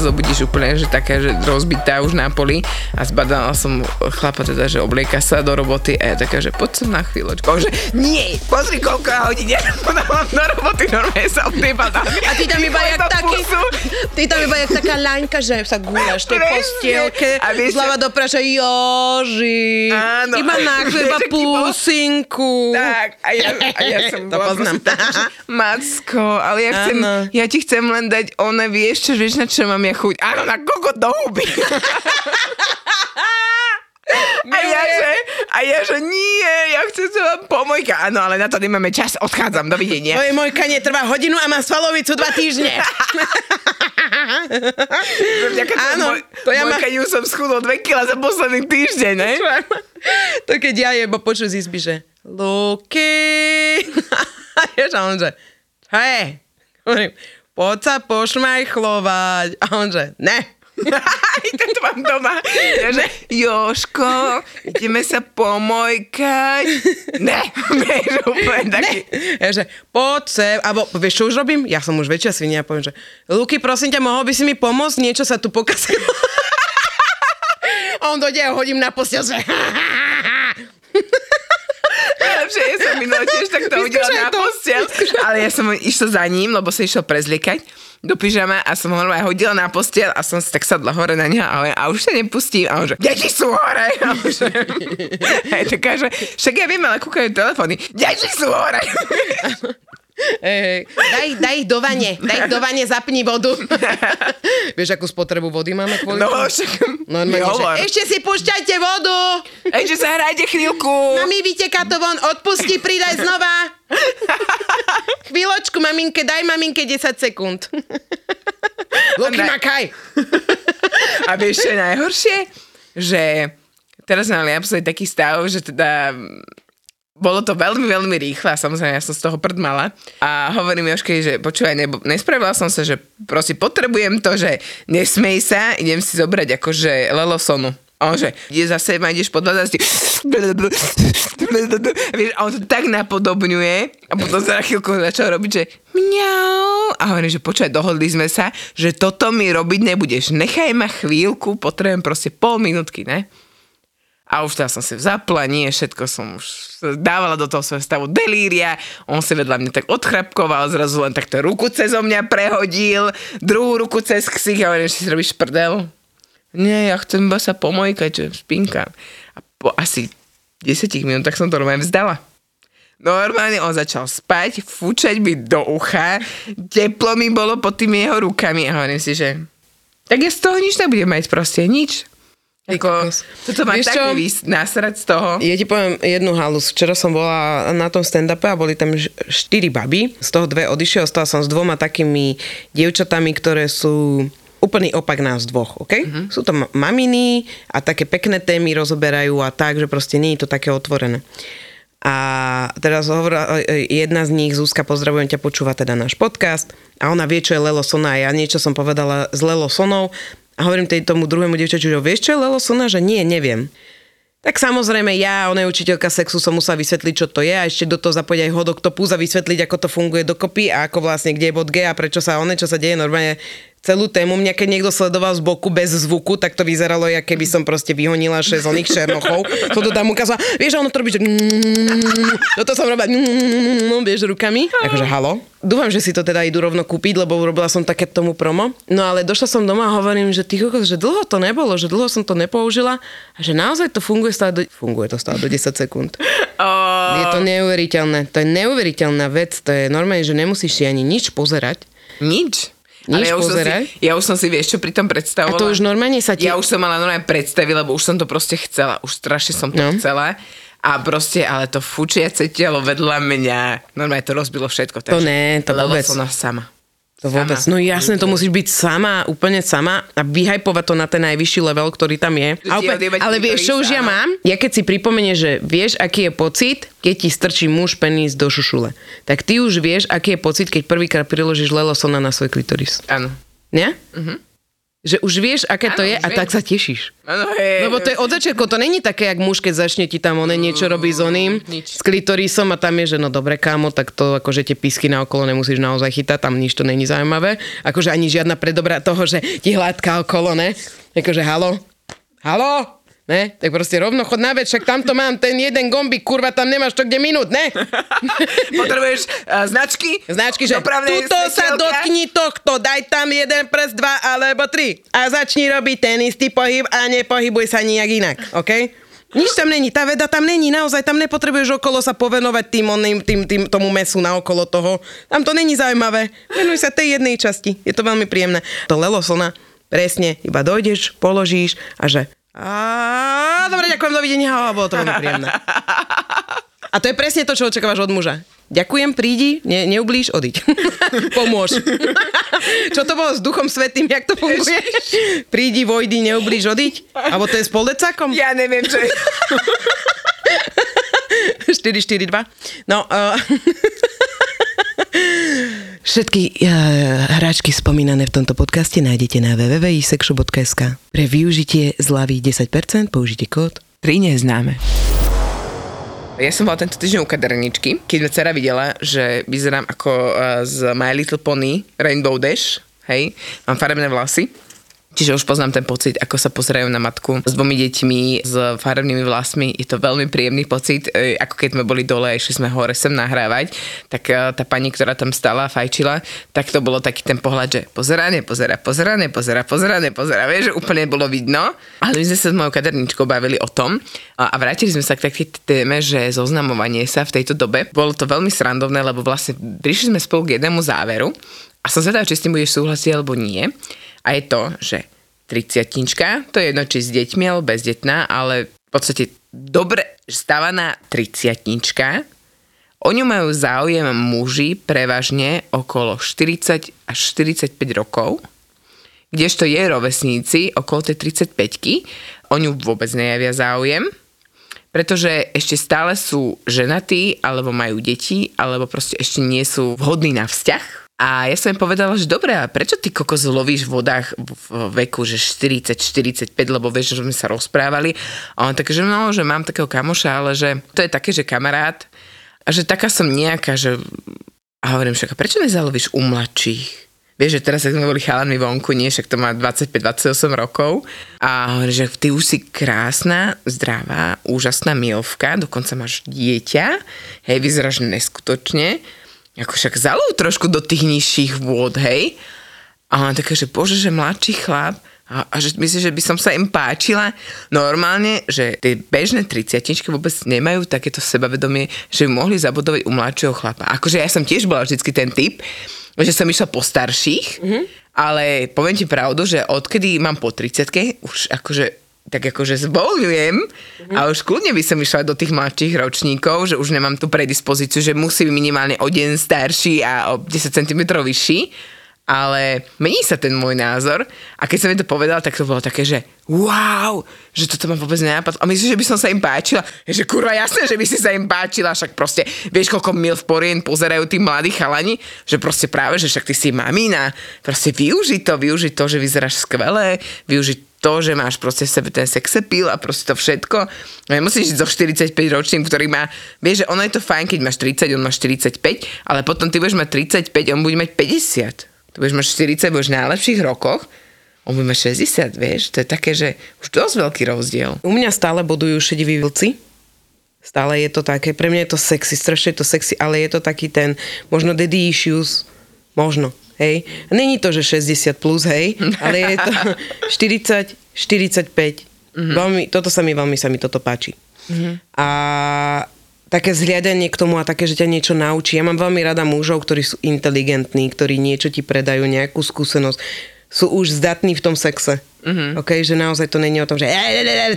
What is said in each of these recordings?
Sa zobudíš úplne, že taká, že rozbitá už na poli a zbadala som chlapa teda, že oblieka sa do roboty a ja taká, že poď som na chvíľočku. Že nie, pozri koľko hodín ja do roboty, normálne sa odnebadám. A ty tam iba ty tam iba jak taká laňka, že sa gúľaš tej postielke, zľava doprava, že Joži, Áno. iba na iba pusinku. Tak, a ja, a ja som To bola poznám. proste Macko, ale ja chcem, Áno. ja ti chcem len dať one, vieš čo, vieš na čo mám ja chuť? Áno, na kokot do huby. A ja, že, a ja, že nie, ja chcem sa vám pomojka. Áno, ale na to nemáme čas, odchádzam, dovidenia. Moje mojkanie trvá hodinu a mám svalovicu dva týždne. Vďaka Áno, moj, to ja ma- mojkaniu som schudol 2 kg za posledný týždeň, ne? to keď ja jebo počuť z izby, že Luky. A vieš, a on že, hej, hovorím, poď sa pošmajchlovať. A on že, ne. Aj to mám doma. Ja, že, Joško, ideme sa pomojkať. Ne, vieš, úplne taký. Ja, že poď sem, alebo vieš, čo už robím? Ja som už väčšia svinia poviem, že Luky, prosím ťa, mohol by si mi pomôcť? Niečo sa tu pokazilo. a on dojde a hodím na postel, že Najlepšie, ja som minulé tiež takto Vyskúšaj na postel, ale ja som išla za ním, lebo sa išiel prezliekať do pyžama a som ho hodila na postel a som si tak sadla hore na neho ale, a už sa nepustím a on že, deti sú hore. A už, aj taká, že však ja viem, ale kúkajú telefóny. Deti sú hore. Ej, daj, daj ich do vane, daj ich do vane, zapni vodu. Vieš, akú spotrebu vody máme kvôli No, však Normálne, že ešte si púšťajte vodu. Ešte sa hrajte chvíľku. Mami, vyteká to von, odpusti, pridaj znova. Chvíľočku, maminke, daj maminke 10 sekúnd. Luky, Daj. makaj. A vieš, čo je najhoršie? Že teraz sme mali absolútne taký stav, že teda bolo to veľmi, veľmi rýchle a samozrejme ja som z toho prd mala. A hovorím Joške, že počúvaj, nebo, nespravila som sa, že prosím, potrebujem to, že nesmej sa, idem si zobrať akože lelosonu. A on že, ide zase, ma ideš podľadať, vieš, a on to tak napodobňuje a potom sa na chvíľku začal robiť, že mňau. A hovorím, že počúvaj, dohodli sme sa, že toto mi robiť nebudeš. Nechaj ma chvíľku, potrebujem proste pol minútky, ne? A už teda som si zapla, nie, všetko som už dávala do toho svojho stavu delíria, on si vedľa mňa tak odchrapkoval, zrazu len takto ruku cez mňa prehodil, druhú ruku cez ksich a hovorím, že si robíš prdel. Nie, ja chcem iba sa pomojkať, že spinkám. A po asi 10 minútach som to normálne vzdala. Normálne on začal spať, fúčať mi do ucha, teplo mi bolo pod tými jeho rukami a hovorím si, že tak ja z toho nič nebudem mať proste, nič. Ako, toto Vieš tak nasrať z toho. Ja ti poviem jednu halus. Včera som bola na tom stand-upe a boli tam štyri baby. Z toho dve odišiel, ostala som s dvoma takými dievčatami, ktoré sú úplný opak nás dvoch, OK? Mm-hmm. Sú to ma- maminy a také pekné témy rozoberajú a tak, že proste nie je to také otvorené. A teraz hovorila e, e, jedna z nich, Zuzka, pozdravujem ťa, počúva teda náš podcast a ona vie, čo je Lelo Sona a ja niečo som povedala s Lelo Sonou a hovorím tej tomu druhému dievčaťu, že vieš, čo je Lelo Sona? Že nie, neviem. Tak samozrejme ja, ona je učiteľka sexu, som musela vysvetliť, čo to je a ešte do toho zapojiť aj hodoktopu a vysvetliť, ako to funguje dokopy a ako vlastne, kde je bod G a prečo sa one, čo sa deje normálne celú tému. Mňa keď niekto sledoval z boku bez zvuku, tak to vyzeralo, jak keby som proste vyhonila šesť oných šernochov. To tam ukázala. Vieš, ono to robí, že... Toto som robila, vieš, rukami. Akože halo. Dúfam, že si to teda idú rovno kúpiť, lebo urobila som také tomu promo. No ale došla som doma a hovorím, že ty kokos, že dlho to nebolo, že dlho som to nepoužila a že naozaj to funguje stále do, funguje to stále do 10 sekúnd. Oh, Je to neuveriteľné. To je neuveriteľná vec. To je normálne, že nemusíš si ani nič pozerať. nič. Nič Ale ja už, som si, ja už som si, vieš čo, pri tom A predstavovala. to už normálne sa ti... Ja už som mala normálne predstavy, lebo už som to proste chcela. Už strašne som to No. chcela. A proste, ale to fučiace telo vedľa mňa, normálne to rozbilo všetko. To ne, to vôbec. som sama. To vôbec. Sama. No jasne, to musíš byť sama, úplne sama a vyhajpovať to na ten najvyšší level, ktorý tam je. A odjebať ale vieš, čo už ja mám? Ja keď si pripomenie, že vieš, aký je pocit, keď ti strčí muž penis do šušule, tak ty už vieš, aký je pocit, keď prvýkrát priložíš lelosona na svoj klitoris. Áno. Nie? Že už vieš, aké to Áno, je a viem. tak sa tešíš. Áno, hej. Lebo to je od začiatku, to není také, jak muž, keď začne ti tam one niečo robí s oným, nič. s klitorisom a tam je, že no dobre kámo, tak to akože tie písky na okolo nemusíš naozaj chytať, tam nič to není zaujímavé. Akože ani žiadna predobra toho, že ti hladká okolo, ne? Akože halo? Halo? Ne? Tak proste rovno chod na vec, však tamto mám ten jeden gombík, kurva, tam nemáš to kde minút, ne? Potrebuješ uh, značky? Značky, že tuto sa dotkni tohto, daj tam jeden prst, dva alebo tri a začni robiť ten istý pohyb a nepohybuj sa nijak inak, OK? Nič tam není, tá veda tam není, naozaj tam nepotrebuješ okolo sa povenovať tým, oným, tým, tým, tomu mesu na okolo toho. Tam to není zaujímavé. Venuj sa tej jednej časti, je to veľmi príjemné. To lelosona, presne, iba dojdeš, položíš a že a dobre, ďakujem, dovidenia, bolo to veľmi príjemné. A to je presne to, čo očakávaš od muža. Ďakujem, prídi, ne, neublíž, odiď. Pomôž. čo to bolo s duchom svetým, jak to funguje? prídi, vojdi, neublíž, odiď? Alebo to je s poldecákom? Ja neviem, čo je. 4-4-2. No, uh, Všetky uh, hráčky spomínané v tomto podcaste nájdete na www.isexshop.sk. Pre využitie zľavy 10% použite kód Tri neznáme. Ja som bola tento týždeň u kaderničky, keď ma dcera videla, že vyzerám ako uh, z My Little Pony Rainbow Dash, hej, mám farebné vlasy. Čiže už poznám ten pocit, ako sa pozerajú na matku s dvomi deťmi, s farebnými vlasmi. Je to veľmi príjemný pocit, e, ako keď sme boli dole a išli sme hore sem nahrávať. Tak e, tá pani, ktorá tam stala a fajčila, tak to bolo taký ten pohľad, že pozera, nepozera, pozera, nepozera, pozera, nepozera. Vieš, že úplne bolo vidno. Ale my sme sa s mojou kaderničkou bavili o tom a vrátili sme sa k takej téme, že zoznamovanie sa v tejto dobe. Bolo to veľmi srandovné, lebo vlastne prišli sme spolu k jednému záveru a som zvedavá, či s tým budeš súhlasiť alebo nie. A je to, že 30 to je jedno, či s deťmi alebo bezdetná, ale v podstate dobre stavaná 30 O ňu majú záujem muži prevažne okolo 40 až 45 rokov, kdežto je rovesníci okolo tej 35 o ňu vôbec nejavia záujem, pretože ešte stále sú ženatí, alebo majú deti, alebo proste ešte nie sú vhodní na vzťah. A ja som im povedala, že dobre, a prečo ty kokos lovíš v vodách v veku, že 40-45, lebo vieš, že sme sa rozprávali. A on také, že no, že mám takého kamoša, ale že to je také, že kamarát. A že taká som nejaká, že... A hovorím, však a prečo nezalovíš u mladších? Vieš, že teraz, sme boli chalanmi vonku, nie, však to má 25-28 rokov. A hovorí, že ty už si krásna, zdravá, úžasná milvka, dokonca máš dieťa, hej, vyzeráš neskutočne. Ako však zalov trošku do tých nižších vôd, hej. A ona taká, že bože, že mladší chlap, a, a že myslím, že by som sa im páčila. Normálne, že tie bežné 30 vôbec nemajú takéto sebavedomie, že by mohli zabudovať u mladšieho chlapa. Akože ja som tiež bola vždycky ten typ, že som išla po starších, mm-hmm. ale poviem ti pravdu, že odkedy mám po 30 už akože tak akože zbolňujem mm-hmm. a už kľudne by som išla do tých mladších ročníkov, že už nemám tú predispozíciu, že musí byť minimálne o deň starší a o 10 cm vyšší ale mení sa ten môj názor a keď som mi to povedal, tak to bolo také, že wow, že toto ma vôbec nenapadlo. A myslíš, že by som sa im páčila? Je, že kurva, jasné, že by si sa im páčila, však proste, vieš, koľko mil v porien pozerajú tí mladí chalani, že proste práve, že však ty si mamina, proste využi to, využi to, že vyzeráš skvelé, využi to, že máš proste v sebe ten sexepil a proste to všetko. No nemusíš ísť zo 45 ročným, ktorý má, vieš, že ono je to fajn, keď máš 30, on má 45, ale potom ty budeš mať 35, on bude mať 50 tu budeš mať 40, budeš v najlepších rokoch, on bude mať 60, vieš, to je také, že už dosť veľký rozdiel. U mňa stále bodujú šediví vlci. Stále je to také, pre mňa je to sexy, strašne je to sexy, ale je to taký ten, možno daddy issues, možno, hej. Není to, že 60 plus, hej, ale je to 40, 45. Mm-hmm. Veľmi, toto sa mi veľmi sa mi toto páči. Mm-hmm. A také zhliadanie k tomu a také, že ťa niečo naučí. Ja mám veľmi rada mužov, ktorí sú inteligentní, ktorí niečo ti predajú, nejakú skúsenosť. Sú už zdatní v tom sexe. Uh-huh. Okay, že naozaj to není o tom, že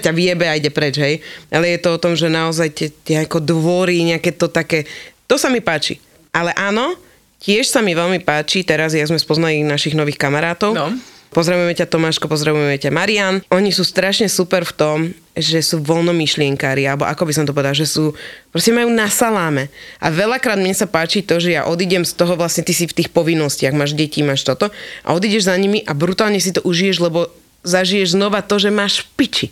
ťa vyjebe a ide preč, hej. Ale je to o tom, že naozaj tie, tie ako dvory, nejaké to také, to sa mi páči. Ale áno, tiež sa mi veľmi páči, teraz ja sme spoznali našich nových kamarátov, No. Pozdravujeme ťa Tomáško, pozdravujeme ťa Marian. Oni sú strašne super v tom, že sú voľnomyšlienkári, alebo ako by som to povedala, že sú, proste majú na saláme. A veľakrát mne sa páči to, že ja odídem z toho, vlastne ty si v tých povinnostiach, máš deti, máš toto, a odídeš za nimi a brutálne si to užiješ, lebo zažiješ znova to, že máš v piči.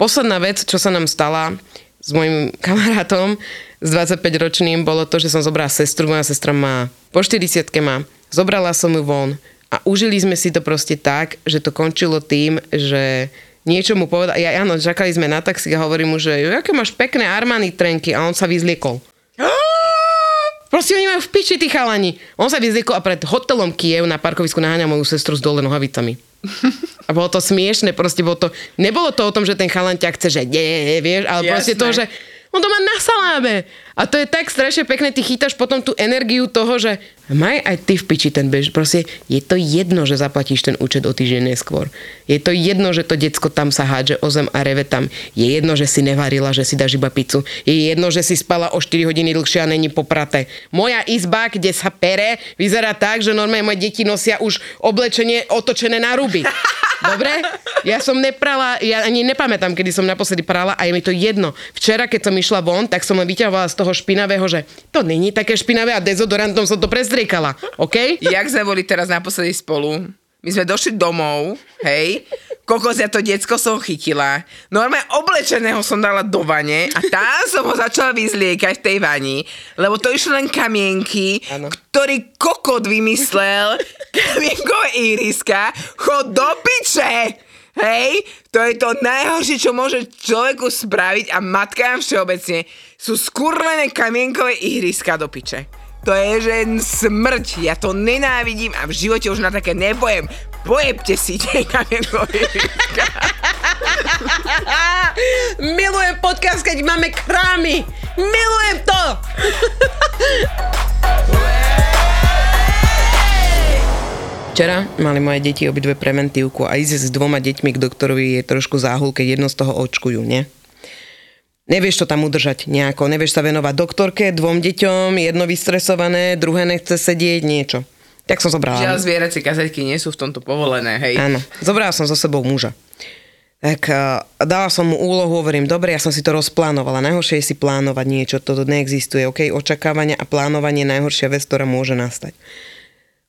Posledná vec, čo sa nám stala s mojim kamarátom, s 25-ročným, bolo to, že som zobrala sestru, moja sestra má po 40 má, zobrala som ju von, a užili sme si to proste tak, že to končilo tým, že niečo mu povedal, ja, áno, čakali sme na taxi a hovorím mu, že aké máš pekné Armani trenky a on sa vyzliekol. Proste oni majú v piči tí chalani. On sa vyzliekol a pred hotelom Kiev na parkovisku naháňa moju sestru s dole nohavicami. A bolo to smiešne, proste bolo to, nebolo to o tom, že ten chalan ťa chce, že nie, vieš, ale Jasné. proste to, že on to má na saláme. A to je tak strašne pekné, ty chytáš potom tú energiu toho, že maj aj ty v piči ten bež. Proste je to jedno, že zaplatíš ten účet o týždeň neskôr. Je to jedno, že to decko tam sa hádže o zem a reve tam. Je jedno, že si nevarila, že si dáš iba pizzu. Je jedno, že si spala o 4 hodiny dlhšie a není popraté. Moja izba, kde sa pere, vyzerá tak, že normálne moje deti nosia už oblečenie otočené na ruby. Dobre? Ja som neprala, ja ani nepamätám, kedy som naposledy prala a je mi to jedno. Včera, keď som išla von, tak som len vyťahovala z toho špinavého, že to není také špinavé a dezodorantom som to prezriekala. OK? Jak sme boli teraz naposledy spolu, my sme došli domov, hej, kokos ja to decko som chytila, normálne oblečeného som dala do vane a tam som ho začala vyzliekať v tej vani, lebo to išlo len kamienky, Áno. ktorý kokot vymyslel, kamienkové iriska, chod do piče! Hej, to je to najhoršie, čo môže človeku spraviť a matkám všeobecne. Sú skurvené kamienkové ihriska do piče. To je že smrť, ja to nenávidím a v živote už na také nebojem. Pojebte si tie kamienkové ihriska. Milujem podcast, keď máme krámy. Milujem to! Včera mali moje deti obidve preventívku a ísť s dvoma deťmi k doktorovi je trošku záhul, keď jedno z toho očkujú, nie? Nevieš to tam udržať nejako, nevieš sa venovať doktorke, dvom deťom, jedno vystresované, druhé nechce sedieť, niečo. Tak som zobrala. Žiaľ, zvieracie kazetky nie sú v tomto povolené, hej. Áno, zobrala som so sebou muža. Tak uh, dala som mu úlohu, hovorím, dobre, ja som si to rozplánovala. Najhoršie je si plánovať niečo, toto neexistuje, ok? Očakávania a plánovanie je najhoršia vec, ktorá môže nastať.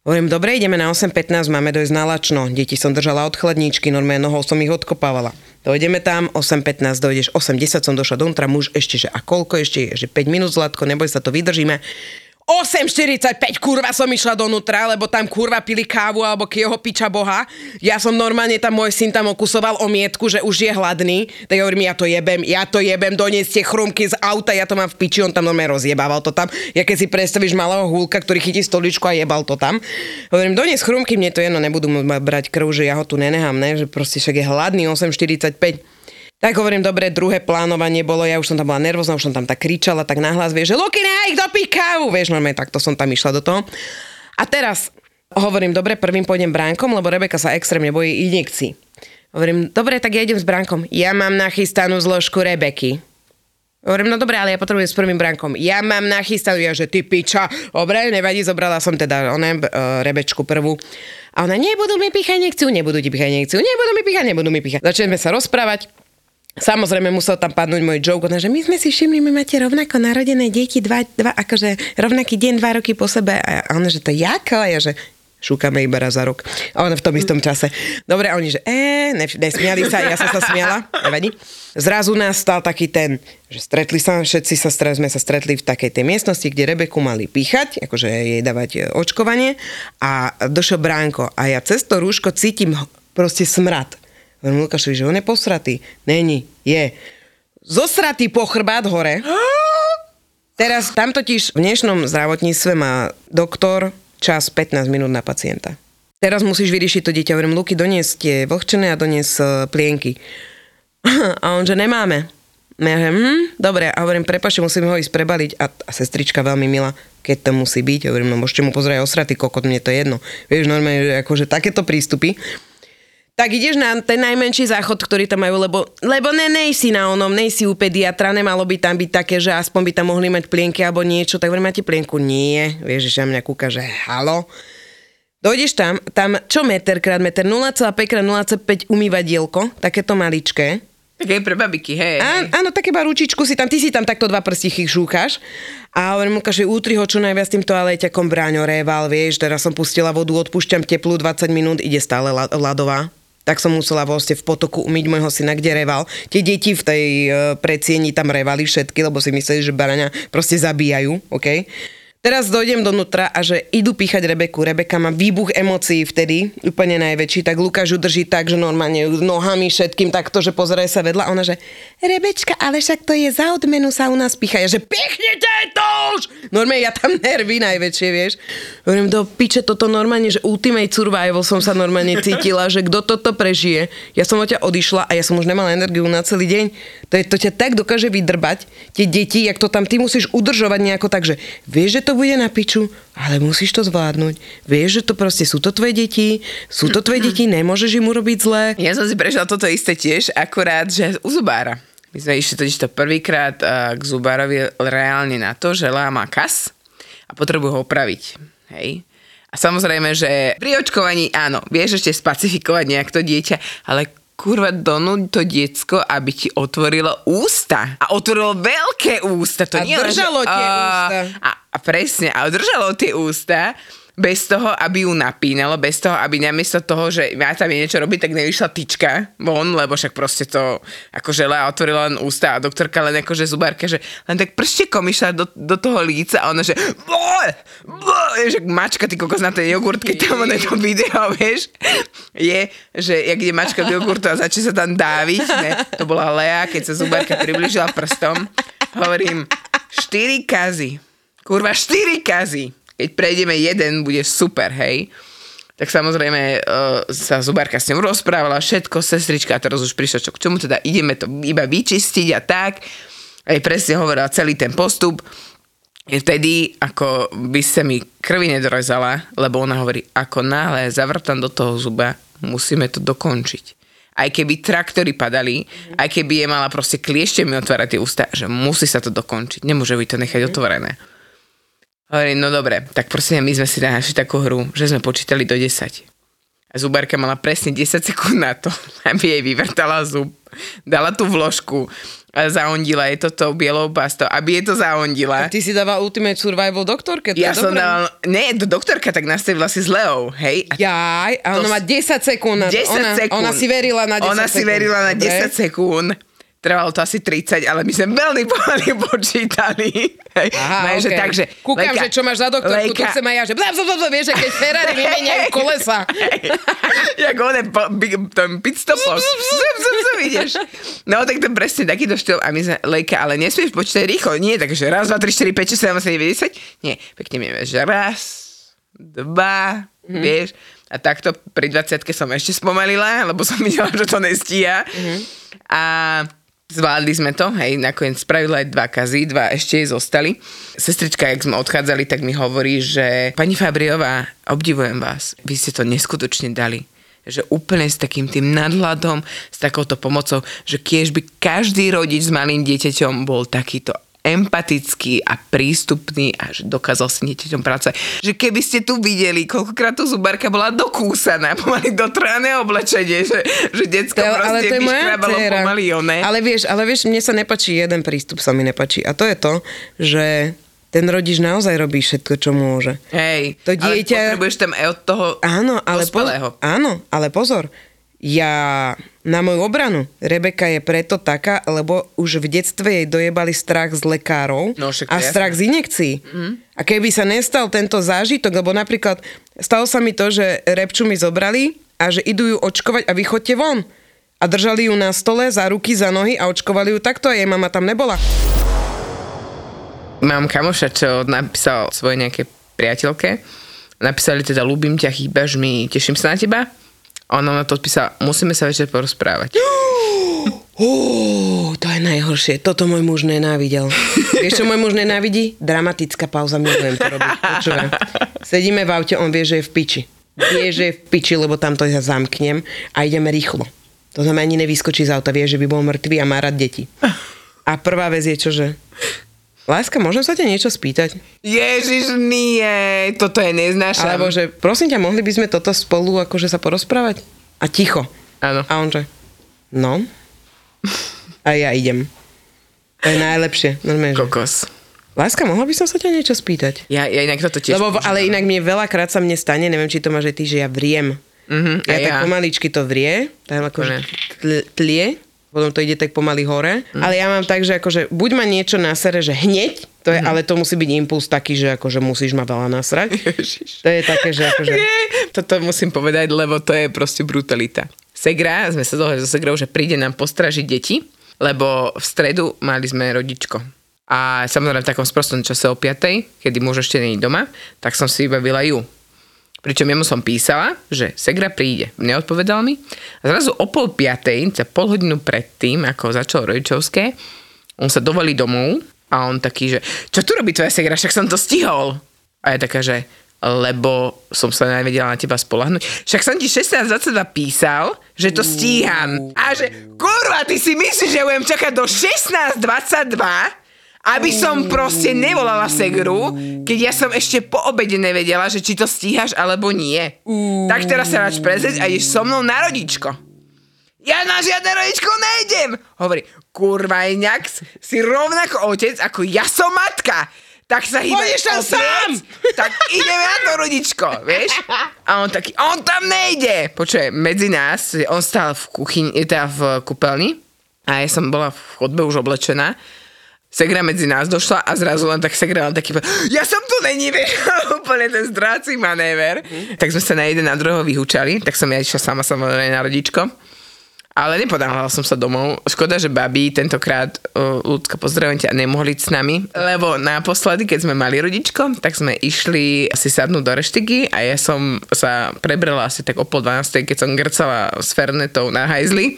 Hovorím, dobre, ideme na 8.15, máme dojsť na lačno. Deti som držala od chladničky, normálne nohou som ich odkopávala. Dojdeme tam, 8.15 dojdeš, 8.10 som došla donútra, muž ešte, že a koľko ešte že 5 minút zlatko, neboj sa, to vydržíme. 8.45, kurva som išla donútra, lebo tam kurva pili kávu alebo kieho piča boha. Ja som normálne tam, môj syn tam okusoval omietku, že už je hladný. Tak hovorím, ja to jebem, ja to jebem, donieste chrumky z auta, ja to mám v piči, on tam normálne rozjebával to tam. Ja keď si predstavíš malého húlka, ktorý chytí stoličku a jebal to tam. Hovorím, donies chrumky, mne to jedno, nebudú brať krv, že ja ho tu nenehám, ne? že proste však je hladný 8.45. Tak hovorím, dobre, druhé plánovanie bolo, ja už som tam bola nervózna, už som tam tak kričala, tak nahlas, vieš, že Luky, nehaj ich do kávu, vieš, normálne takto som tam išla do toho. A teraz hovorím, dobre, prvým pôjdem bránkom, lebo Rebeka sa extrémne bojí injekcií. Hovorím, dobre, tak ja idem s bránkom. Ja mám nachystanú zložku Rebeky. Hovorím, no dobre, ale ja potrebujem s prvým bránkom. Ja mám nachystanú, ja že ty piča. Dobre, nevadí, zobrala som teda ona, uh, Rebečku prvú. A ona, nebudú mi píchať injekciu, nebudú ti píchať injekciu, nebudú mi píchať, nebudú mi píchať. Začneme sa rozprávať. Samozrejme musel tam padnúť môj joke, že my sme si všimli, my máte rovnako narodené deti, dva, dva, akože rovnaký deň, dva roky po sebe. A ona, že to jako? A ja, že šúkame iba raz za rok. A ona v tom istom čase. Dobre, oni, že e, ne, nesmiali sa, ja som sa smiala, nevadí. Zrazu nás stal taký ten, že stretli sa, všetci sa, sme sa stretli v takej tej miestnosti, kde Rebeku mali píchať, akože jej dávať e, očkovanie a došiel Bránko a ja cez to rúško cítim proste smrad. Hovorím Lukášovi, že on je posratý. Není, je. Zosratý po chrbát hore. Teraz tam totiž v dnešnom zdravotníctve má doktor čas 15 minút na pacienta. Teraz musíš vyriešiť to dieťa. Hovorím, Luky, donies tie vlhčené a donies uh, plienky. A on, že nemáme. Ja hovorím, hm, dobre. A hovorím, prepašte, musím ho ísť prebaliť. A, a sestrička veľmi milá, keď to musí byť. Hovorím, no môžete mu pozrieť osratý kokot, mne to je jedno. Vieš, normálne, že akože takéto prístupy. Tak ideš na ten najmenší záchod, ktorý tam majú, lebo, lebo ne, nejsi na onom, nejsi u pediatra, nemalo by tam byť také, že aspoň by tam mohli mať plienky alebo niečo, tak hovorím, máte plienku? Nie. Vieš, že mňa kúka, že halo. Dojdeš tam, tam čo meter krát meter, 0,5 krát 0,5 umývadielko, takéto maličké. Tak aj pre babiky, hej. Á, áno, také iba ručičku si tam, ty si tam takto dva prstichy šúkaš. A hovorím mu, že útri ho čo najviac tým toaleťakom bráňo réval, vieš, teraz som pustila vodu, odpúšťam teplú 20 minút, ide stále la- ľadová tak som musela vlastne v potoku umyť môjho syna, kde reval. Tie deti v tej uh, predsieni tam revali všetky, lebo si mysleli, že baraňa proste zabíjajú, OK? Teraz dojdem donútra a že idú píchať Rebeku. Rebeka má výbuch emócií vtedy, úplne najväčší, tak Lukáš ju drží tak, že normálne nohami všetkým takto, že pozeraje sa vedľa. Ona, že Rebečka, ale však to je za odmenu sa u nás pícha. Ja, že pichnite to už! Normálne ja tam nervy najväčšie, vieš. Hovorím, do piče, toto normálne, že ultimate survival som sa normálne cítila, že kto toto prežije. Ja som od ťa odišla a ja som už nemala energiu na celý deň. To, je, to ťa tak dokáže vydrbať, tie deti, jak to tam ty musíš udržovať nejako tak, že vieš, že to bude na piču, ale musíš to zvládnuť. Vieš, že to proste sú to tvoje deti, sú to tvoje deti, nemôžeš im urobiť zle. Ja som si prežila toto isté tiež, akurát, že u zubára. My sme išli totiž to prvýkrát uh, k zubárovi reálne na to, že má kas a potrebuje ho opraviť. Hej. A samozrejme, že pri očkovaní, áno, vieš ešte spacifikovať nejak to dieťa, ale kurva donúť to diecko, aby ti otvorilo ústa. A otvorilo veľké ústa. To A nie že- držalo tie a, ústa. A, a presne, a držalo tie ústa bez toho, aby ju napínalo, bez toho, aby namiesto toho, že má tam niečo robiť, tak nevyšla tyčka von, lebo však proste to, akože Lea otvorila len ústa a doktorka len akože zubárka, že len tak prštekom išla do, do toho líca a ona, že že mačka, ty kokos na tej jogurtke, tam ona to video, vieš, je, že jak ide mačka do jogurtu a začne sa tam dáviť, ne? to bola Lea, keď sa zubárka približila prstom, hovorím, štyri kazy, kurva, štyri kazy, keď prejdeme jeden, bude super, hej. Tak samozrejme uh, sa zubárka s ňou rozprávala, všetko, sestrička, a teraz už prišlo, čo k čomu teda ideme to iba vyčistiť a tak. Aj presne hovorila celý ten postup. Vtedy, ako by sa mi krvi nedorezala, lebo ona hovorí, ako náhle zavrtam do toho zuba, musíme to dokončiť. Aj keby traktory padali, aj keby je mala proste kliešte mi otvárať tie ústa, že musí sa to dokončiť, nemôže byť to nechať otvorené. Hovorím, no dobre, tak prosím, my sme si našli takú hru, že sme počítali do 10. A zubárka mala presne 10 sekúnd na to, aby jej vyvrtala zub, dala tú vložku a zaondila je to tou bielou pastou, aby je to zaondila. Ty si dáva Ultimate Survival doktorke, to Ja som dával, nie, do doktorka tak nastavila si s Leou, hej? A Jaj, a ona To má 10 sekúnd na to. 10 ona, sekúnd. Ona si verila na 10 Ona si sekúnd. verila na Dobre. 10 sekúnd. Trvalo to asi 30, ale my sme veľmi pomaly počítali. Aha, No, že okay. takže, Kúkam, Lejka- že čo máš za doktorku, tu Lejka- chcem aj ja, že bla, bla, bla, vieš, že keď Ferrari vymeniajú kolesa. Jak one po, tom ideš. No tak to presne takýto štýl. A my sme, Lejka, ale nesmieš počítať rýchlo. Nie, takže raz, dva, tri, štyri, päť, šesť, sedem, osem, deväť, desať. Nie, pekne mi že raz, dva, Mhm. vieš. A takto pri 20 som ešte spomalila, lebo som videla, že to nestíha. Mhm. A zvládli sme to, hej, nakoniec spravila aj dva kazy, dva ešte jej zostali. Sestrička, jak sme odchádzali, tak mi hovorí, že pani Fabriová, obdivujem vás, vy ste to neskutočne dali že úplne s takým tým nadhľadom, s takouto pomocou, že kiež by každý rodič s malým dieťaťom bol takýto empatický a prístupný a že dokázal s dieťaťom pracovať. Že keby ste tu videli, koľkokrát tu zubarka bola dokúsaná, pomaly dotrhané oblečenie, že, že Ale, ale proste to je moja dcera. pomaly oné. Ale vieš, ale vieš, mne sa nepačí jeden prístup, sa mi nepačí. A to je to, že ten rodič naozaj robí všetko, čo môže. Hej, To dieťa- ale potrebuješ tam aj od toho Áno, ale, po, dospelého. áno, ale pozor. Ja na moju obranu, Rebeka je preto taká, lebo už v detstve jej dojebali strach z lekárov No, a je strach z injekcií. Mm. A keby sa nestal tento zážitok, lebo napríklad stalo sa mi to, že repču mi zobrali a že idú ju očkovať a vy chodte von. A držali ju na stole za ruky, za nohy a očkovali ju takto a jej mama tam nebola. Mám kamoša, čo napísal svoje nejaké priateľke. Napísali teda, ľúbim ťa, chýbaš mi, teším sa na teba. A ona na to odpísala, musíme sa večer porozprávať. Ó, to je najhoršie. Toto môj muž nenávidel. Vieš, čo môj muž nenávidí? Dramatická pauza, milujem to robiť. Počúvaj. Sedíme v aute, on vie, že je v piči. vie, že je v piči, lebo tam to ja zamknem a ideme rýchlo. To znamená, ani nevyskočí z auta, vie, že by bol mŕtvý a má rád deti. A prvá vec je čo, že Láska, môžem sa ťa niečo spýtať? Ježiš, nie, toto je neznášam. Alebo že, prosím ťa, mohli by sme toto spolu akože sa porozprávať? A ticho. Áno. A on že, no. A ja idem. To je najlepšie. Normálne, že, Kokos. Láska, mohla by som sa ťa niečo spýtať? Ja, ja inak toto tiež Lebo, ale inak mne veľakrát sa mne stane, neviem, či to máš aj ty, že ja vriem. Mhm, ja a tak ja. pomaličky to vrie, tak akože tlie, potom to ide tak pomaly hore. Mhm. Ale ja mám tak, že akože buď ma niečo nasere, že hneď, to je, ale to musí byť impuls taký, že akože musíš ma veľa nasrať. Ježiš. To je také, že akože... Nie, toto musím povedať, lebo to je proste brutalita. Segra, sme sa dohodli so Segrou, že príde nám postražiť deti, lebo v stredu mali sme rodičko. A samozrejme v takom sprostom čase o 5, kedy muž ešte není doma, tak som si vybavila ju. Pričom jemu som písala, že Segra príde. Neodpovedal mi. A zrazu o pol piatej, za pol hodinu predtým, ako začal rodičovské, on sa dovolí domov a on taký, že čo tu robí tvoja Segra, však som to stihol. A je taká, že lebo som sa nevedela na teba spolahnuť. Však som ti 16.22 písal, že to stíham. A že, kurva, ty si myslíš, že budem čakať do 16.22, aby som proste nevolala Segru, keď ja som ešte po obede nevedela, že či to stíhaš alebo nie. Tak teraz sa máš prezrieť a ideš so mnou na rodičko. Ja na žiadne rodičko nejdem. Hovorí, kurva, inak si rovnako otec, ako ja som matka. Tak sa Pôjdeš tam sám. Tak ideme na to rodičko, vieš? A on taký, on tam nejde. Počuje, medzi nás, on stál v kuchyni, teda v kúpeľni a ja som bola v chodbe už oblečená. Segra medzi nás došla a zrazu len tak Segra len taký, ja som tu není, vieš, úplne ten zdráci manéver. Tak sme sa na jeden na druhého vyhúčali, tak som ja išla sama samozrejme na rodičko. Ale nepodávala som sa domov. Škoda, že babi tentokrát, uh, ľudská pozdravujem ťa, nemohli s nami, lebo naposledy, keď sme mali rodičko, tak sme išli si sadnúť do reštiky a ja som sa prebrala asi tak o pol 12, keď som grcala s Fernetou na hajzli.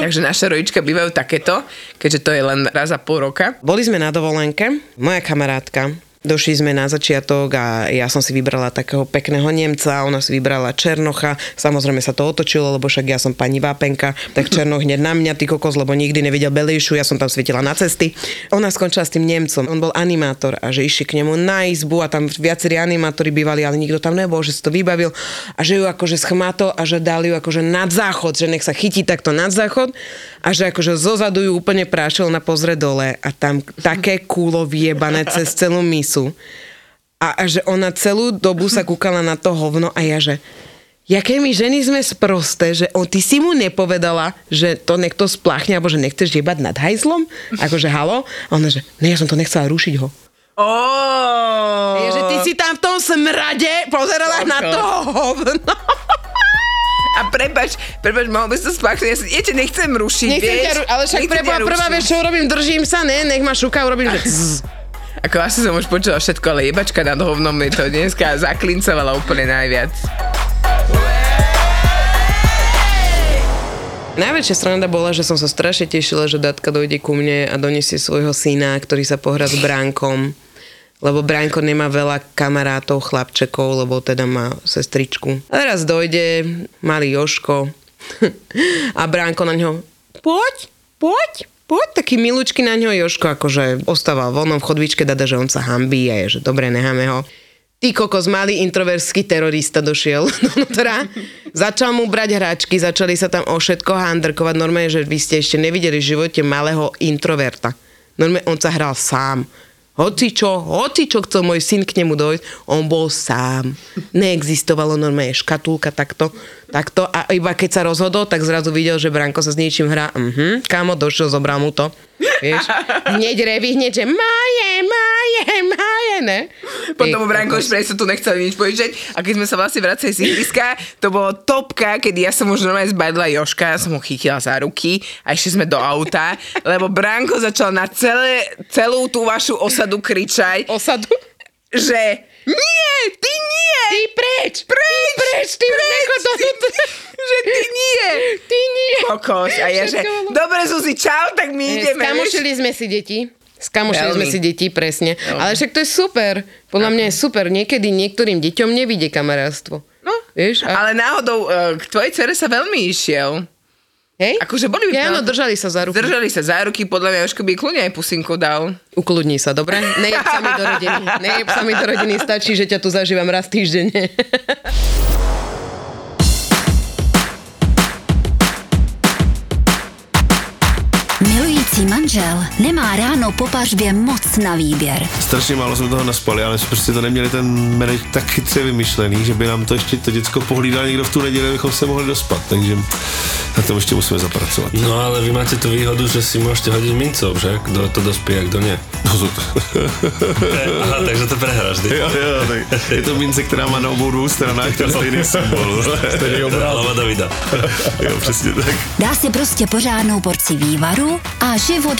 Takže naše rodička bývajú takéto, keďže to je len raz za pol roka. Boli sme na dovolenke, moja kamarátka, došli sme na začiatok a ja som si vybrala takého pekného Nemca, ona si vybrala Černocha, samozrejme sa to otočilo, lebo však ja som pani Vápenka, tak Černoch hneď na mňa, ty kokos, lebo nikdy nevidel Belejšu, ja som tam svietila na cesty. Ona skončila s tým Nemcom, on bol animátor a že išli k nemu na izbu a tam viacerí animátori bývali, ale nikto tam nebol, že si to vybavil a že ju akože schmatol a že dali ju akože nad záchod, že nech sa chytí takto nad záchod a že akože zozadu ju úplne prášil na pozre dole a tam také kúlo vyjebané cez celú misu. A, a že ona celú dobu sa kúkala na to hovno a ja že Jaké my ženy sme sprosté, že on, ty si mu nepovedala, že to niekto spláchne, alebo že nechceš jebať nad hajzlom? Akože halo? A ona, že ne, ja som to nechcela rušiť ho. Oh. Je, že ty si tam v tom smrade pozerala na to hovno. A prepač, prepač, mohol by to spáchnuť, ja, ja ťa nechcem rušiť, Nechcem vieš? ťa, ru- ale však preboha, prvá vec, čo urobím, držím sa, ne, nech ma šuka, urobím, že. Ako asi som už počula všetko, ale jebačka nad hovnom mi to dneska zaklincovala úplne najviac. Najväčšia sranda bola, že som sa strašne tešila, že Datka dojde ku mne a donesie svojho syna, ktorý sa pohrá s Bránkom. Lebo Bránko nemá veľa kamarátov, chlapčekov, lebo teda má sestričku. A teraz dojde malý Joško a Bránko na ňo poď, poď, poď. Taký milúčky na ňo Joško akože ostával voľnom v chodvičke, dada, že on sa hambí a je, že dobre, necháme ho. Ty kokos, malý introverský terorista došiel dovnútra. Začal mu brať hračky, začali sa tam o všetko handrkovať. Normálne, že vy ste ešte nevideli v živote malého introverta. Normálne, on sa hral sám. Hoci čo, hoci čo chcel môj syn k nemu dojsť, on bol sám. Neexistovalo normálne škatulka takto, takto a iba keď sa rozhodol, tak zrazu videl, že Branko sa s niečím hrá. Mhm, kámo, došiel, zobral mu to. Vieš? Hneď reví, hneď, že maje, maje, maje, ne? Potom Branko už presne tu nechcel nič požičať a keď sme sa vlastne vracali z ihriska, to bolo topka, kedy ja som už normálne zbadla Joška, som ho chytila za ruky a išli sme do auta, lebo Branko začal na celé, celú tú vašu osadu kričať, Osadu? že nie, ty nie! Ty preč! Preč! Preč, ty prechod do... Že ty nie! Ty nie! Kokos. A ja, že dobre, Zuzi, čau, tak my ideme. vieš? Skamošili sme si deti. Skamošili sme Veľmi. si deti, presne. Ale však to je super. Podľa mňa je super. Niekedy niektorým deťom nevíde kamarátstvo. No, Vieš? A, Ale náhodou e, k tvojej cere sa veľmi išiel. Hej? Akože boli Ja, no, áno, držali sa za ruku. Držali sa za ruky, podľa mňa Jožko by kľudne aj pusinku dal. Ukludni sa, dobre? Nejeb sa mi do rodiny. Nejeb sa mi do rodiny, stačí, že ťa tu zažívam raz týždenne. Milující manžel nemá ráno po pařbě moc na výběr. Strašně málo jsme toho naspali, ale jsme prostě to neměli ten manage tak chytře vymyšlený, že by nám to ještě to děcko pohlídal někdo v tu neděli, abychom se mohli dospat, takže na tom ještě musíme zapracovat. No ale vy máte tú výhodu, že si môžete hodiť mincov, že? Kto to dospie a kto nie. Aha, takže to prehráš, ty. jo, jo, tak je to mince, která má na obou dvou stranách ten stejný symbol. Stejný Davida. Jo, přesně tak. Dá si prostě pořádnou porci vývaru a život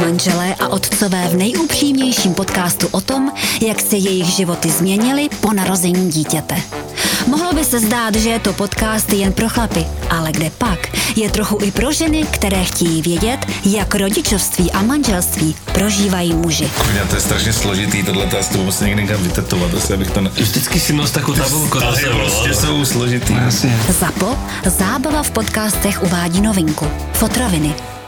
Manželé a otcové v nejupřímnějším podcastu o tom, jak se jejich životy změnily po narození dítěte. Mohlo by se zdát, že je to podcast jen pro chlapy, ale kde pak je trochu i pro ženy, které chtějí vědět, jak rodičovství a manželství prožívají muži. Kurňa, to je strašně složitý, tohle to já s tebou musím někdy někam vytetovat, asi abych to... Ne... vždycky si nos takú tabulku Ale sebou. prostě jsou složitý. Zapo, zábava v podcastech uvádí novinku. Fotroviny.